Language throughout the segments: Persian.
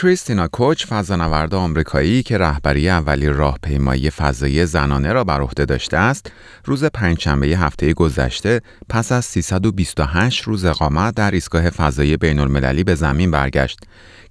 کریستینا کوچ فضانورد آمریکایی که رهبری اولی راهپیمایی فضایی زنانه را بر عهده داشته است، روز پنجشنبه هفته گذشته پس از 328 روز اقامت در ایستگاه فضایی بین المللی به زمین برگشت.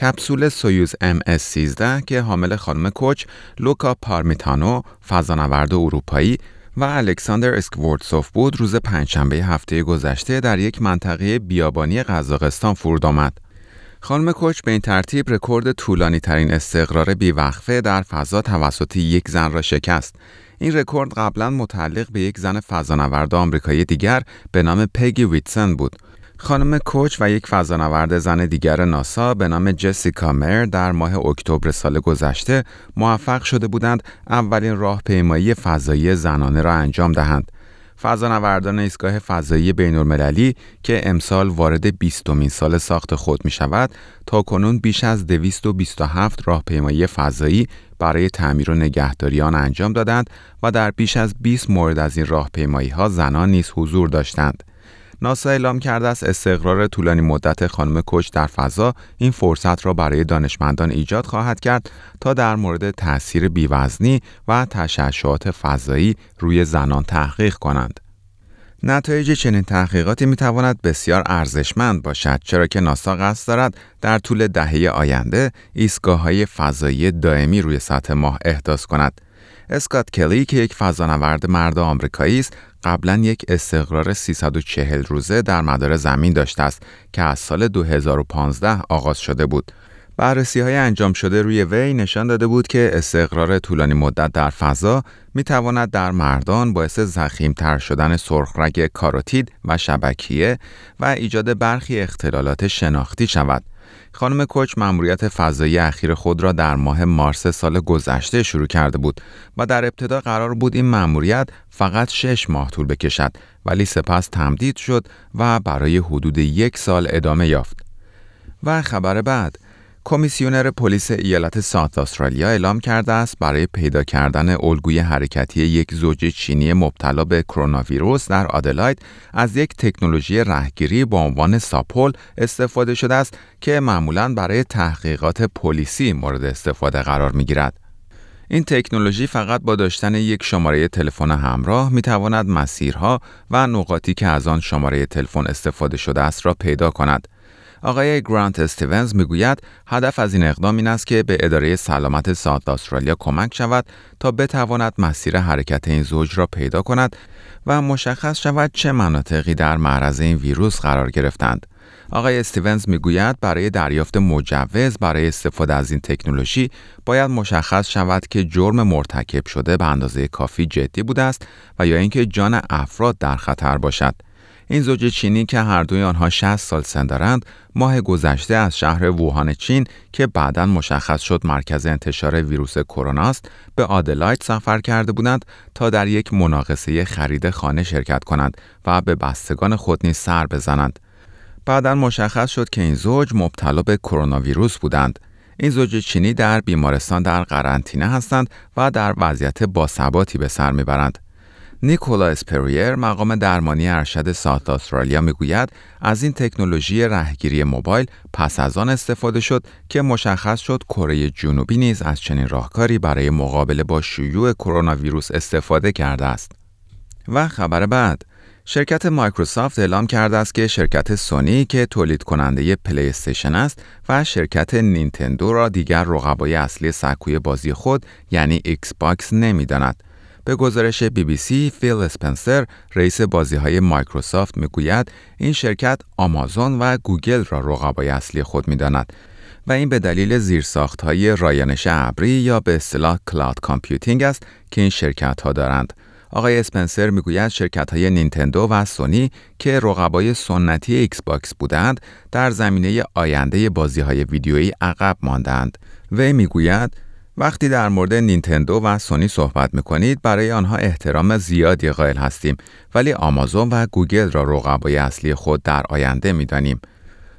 کپسول سویوز MS-13 که حامل خانم کوچ، لوکا پارمیتانو، فضانورد اروپایی و الکساندر اسکوورتسوف بود روز پنجشنبه هفته گذشته در یک منطقه بیابانی قزاقستان فرود آمد. خانم کوچ به این ترتیب رکورد طولانی ترین استقرار بیوقفه در فضا توسط یک زن را شکست. این رکورد قبلا متعلق به یک زن فضانورد آمریکایی دیگر به نام پگی ویتسن بود. خانم کوچ و یک فضانورد زن دیگر ناسا به نام جسیکا مر در ماه اکتبر سال گذشته موفق شده بودند اولین راهپیمایی فضایی زنانه را انجام دهند. فضانوردان ایستگاه فضایی بین المللی که امسال وارد بیستمین سال ساخت خود می شود تا کنون بیش از 227 راهپیمایی فضایی برای تعمیر و نگهداری آن انجام دادند و در بیش از 20 مورد از این راهپیمایی ها زنان نیز حضور داشتند. ناسا اعلام کرده است استقرار طولانی مدت خانم کوچ در فضا این فرصت را برای دانشمندان ایجاد خواهد کرد تا در مورد تاثیر بیوزنی و تشعشعات فضایی روی زنان تحقیق کنند. نتایج چنین تحقیقاتی می تواند بسیار ارزشمند باشد چرا که ناسا قصد دارد در طول دهه آینده ایستگاه های فضایی دائمی روی سطح ماه احداث کند اسکات کلی که یک فضانورد مرد آمریکایی است قبلا یک استقرار 340 روزه در مدار زمین داشته است که از سال 2015 آغاز شده بود. بررسی های انجام شده روی وی نشان داده بود که استقرار طولانی مدت در فضا می تواند در مردان باعث تر شدن سرخرگ کاروتید و شبکیه و ایجاد برخی اختلالات شناختی شود. خانم کوچ مأموریت فضایی اخیر خود را در ماه مارس سال گذشته شروع کرده بود و در ابتدا قرار بود این مأموریت فقط شش ماه طول بکشد ولی سپس تمدید شد و برای حدود یک سال ادامه یافت. و خبر بعد کمیسیونر پلیس ایالت ساوت استرالیا اعلام کرده است برای پیدا کردن الگوی حرکتی یک زوج چینی مبتلا به کرونا ویروس در آدلاید از یک تکنولوژی رهگیری با عنوان ساپول استفاده شده است که معمولا برای تحقیقات پلیسی مورد استفاده قرار می گیرد. این تکنولوژی فقط با داشتن یک شماره تلفن همراه می تواند مسیرها و نقاطی که از آن شماره تلفن استفاده شده است را پیدا کند. آقای گرانت استیونز می‌گوید هدف از این اقدام این است که به اداره سلامت ساعت استرالیا کمک شود تا بتواند مسیر حرکت این زوج را پیدا کند و مشخص شود چه مناطقی در معرض این ویروس قرار گرفتند. آقای استیونز می‌گوید برای دریافت مجوز برای استفاده از این تکنولوژی باید مشخص شود که جرم مرتکب شده به اندازه کافی جدی بوده است و یا اینکه جان افراد در خطر باشد. این زوج چینی که هر دوی آنها 60 سال سن دارند ماه گذشته از شهر ووهان چین که بعدا مشخص شد مرکز انتشار ویروس کرونا است به آدلاید سفر کرده بودند تا در یک مناقصه خرید خانه شرکت کنند و به بستگان خود نیز سر بزنند. بعدا مشخص شد که این زوج مبتلا به کرونا ویروس بودند. این زوج چینی در بیمارستان در قرنطینه هستند و در وضعیت باثباتی به سر می‌برند. نیکولا اسپریر مقام درمانی ارشد ساعت استرالیا می‌گوید از این تکنولوژی رهگیری موبایل پس از آن استفاده شد که مشخص شد کره جنوبی نیز از چنین راهکاری برای مقابله با شیوع کرونا ویروس استفاده کرده است. و خبر بعد شرکت مایکروسافت اعلام کرده است که شرکت سونی که تولید کننده پلی استیشن است و شرکت نینتندو را دیگر رقبای اصلی سکوی بازی خود یعنی ایکس باکس نمی‌داند به گزارش بی بی سی فیل اسپنسر رئیس بازی های مایکروسافت می‌گوید این شرکت آمازون و گوگل را رقبای اصلی خود می‌داند و این به دلیل زیرساخت های رایانش ابری یا به اصطلاح cloud computing است که این شرکت ها دارند. آقای اسپنسر می‌گوید شرکت های نینتندو و سونی که رقبای سنتی ایکس باکس بودند در زمینه آینده بازی های ویدیویی عقب ماندند. وی می‌گوید وقتی در مورد نینتندو و سونی صحبت می‌کنید برای آنها احترام زیادی قائل هستیم ولی آمازون و گوگل را رقبای اصلی خود در آینده می‌دانیم.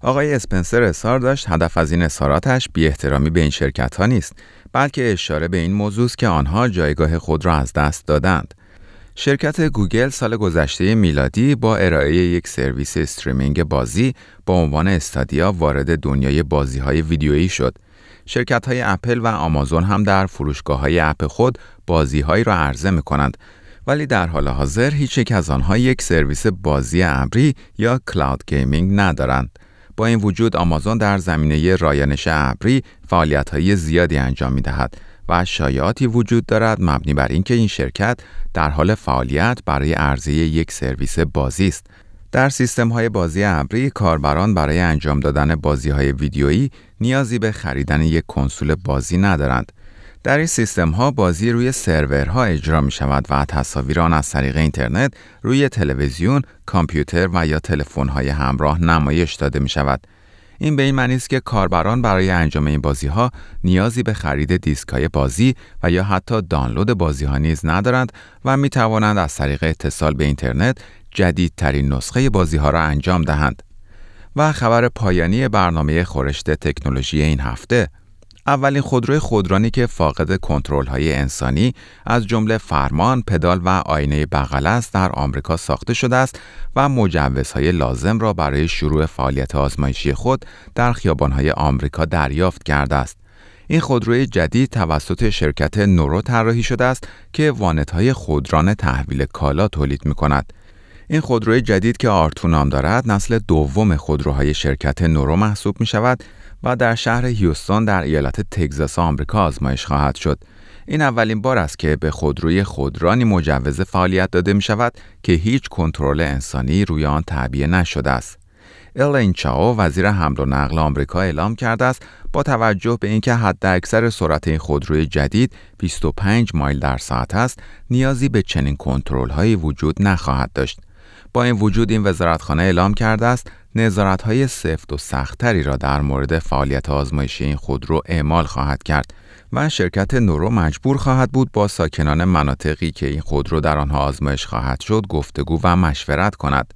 آقای اسپنسر اظهار داشت هدف از این اظهاراتش بی احترامی به این شرکت ها نیست بلکه اشاره به این موضوع است که آنها جایگاه خود را از دست دادند. شرکت گوگل سال گذشته میلادی با ارائه یک سرویس streaming بازی با عنوان استادیا وارد دنیای بازی های ویدیویی شد. شرکت های اپل و آمازون هم در فروشگاه های اپ خود بازی هایی را عرضه می کنند. ولی در حال حاضر هیچ یک از آنها یک سرویس بازی ابری یا cloud gaming ندارند. با این وجود آمازون در زمینه رایانش ابری های زیادی انجام می دهد و شایعاتی وجود دارد مبنی بر اینکه این شرکت در حال فعالیت برای عرضه یک سرویس بازی است. در سیستم های بازی ابری کاربران برای انجام دادن بازی های ویدیویی نیازی به خریدن یک کنسول بازی ندارند. در این سیستم ها بازی روی سرورها اجرا می شود و تصاویر آن از طریق اینترنت روی تلویزیون، کامپیوتر و یا تلفن های همراه نمایش داده می شود. این به این معنی است که کاربران برای انجام این بازی ها نیازی به خرید دیسک های بازی و یا حتی دانلود بازی ها نیز ندارند و می توانند از طریق اتصال به اینترنت جدیدترین نسخه بازی ها را انجام دهند. و خبر پایانی برنامه خورشت تکنولوژی این هفته اولین خودروی خودرانی که فاقد کنترل های انسانی از جمله فرمان، پدال و آینه بغل است در آمریکا ساخته شده است و مجوزهای لازم را برای شروع فعالیت آزمایشی خود در خیابانهای آمریکا دریافت کرده است. این خودروی جدید توسط شرکت نورو طراحی شده است که وانتهای خودران تحویل کالا تولید می کند. این خودروی جدید که آرتو نام دارد نسل دوم خودروهای شرکت نورو محسوب می شود و در شهر هیوستون در ایالت تگزاس آمریکا آزمایش خواهد شد. این اولین بار است که به خودروی خودرانی مجوز فعالیت داده می شود که هیچ کنترل انسانی روی آن تعبیه نشده است. الین چاو وزیر حمل و نقل آمریکا اعلام کرده است با توجه به اینکه حد اکثر سرعت این خودروی جدید 25 مایل در ساعت است نیازی به چنین کنترل هایی وجود نخواهد داشت با این وجود این وزارتخانه اعلام کرده است نظارت های سفت و سختتری را در مورد فعالیت آزمایشی این خودرو اعمال خواهد کرد و شرکت نورو مجبور خواهد بود با ساکنان مناطقی که این خودرو در آنها آزمایش خواهد شد گفتگو و مشورت کند.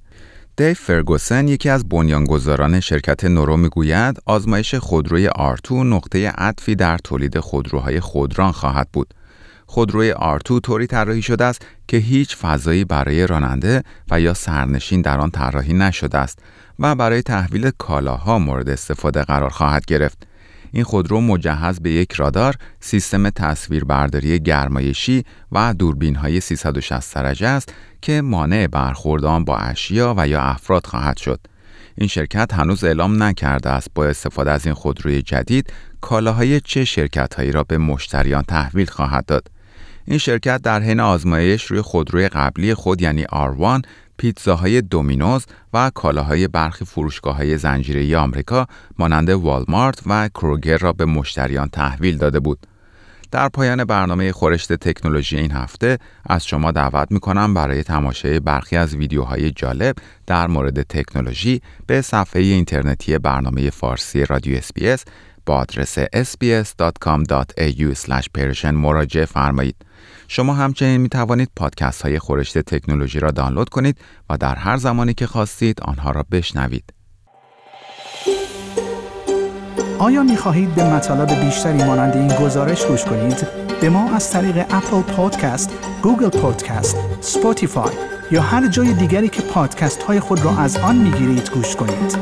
دیو فرگوسن یکی از بنیانگذاران شرکت نورو می‌گوید آزمایش خودروی آرتو نقطه عطفی در تولید خودروهای خودران خواهد بود. خودروی آرتو طوری طراحی شده است که هیچ فضایی برای راننده و یا سرنشین در آن طراحی نشده است و برای تحویل کالاها مورد استفاده قرار خواهد گرفت. این خودرو مجهز به یک رادار، سیستم تصویربرداری گرمایشی و دوربین های 360 درجه است که مانع برخورد آن با اشیا و یا افراد خواهد شد. این شرکت هنوز اعلام نکرده است با استفاده از این خودروی جدید کالاهای چه شرکت هایی را به مشتریان تحویل خواهد داد. این شرکت در حین آزمایش روی خودروی قبلی خود یعنی R1 پیتزاهای دومینوز و کالاهای برخی فروشگاه های زنجیره آمریکا مانند والمارت و کروگر را به مشتریان تحویل داده بود. در پایان برنامه خورشت تکنولوژی این هفته از شما دعوت می کنم برای تماشای برخی از ویدیوهای جالب در مورد تکنولوژی به صفحه اینترنتی برنامه فارسی رادیو SBS با آدرس sbs.com.au مراجعه فرمایید. شما همچنین می توانید پادکست های خورشت تکنولوژی را دانلود کنید و در هر زمانی که خواستید آنها را بشنوید. آیا می خواهید به مطالب بیشتری مانند این گزارش گوش کنید؟ به ما از طریق Apple Podcast، Google Podcast، Spotify یا هر جای دیگری که پادکست های خود را از آن می گیرید گوش کنید.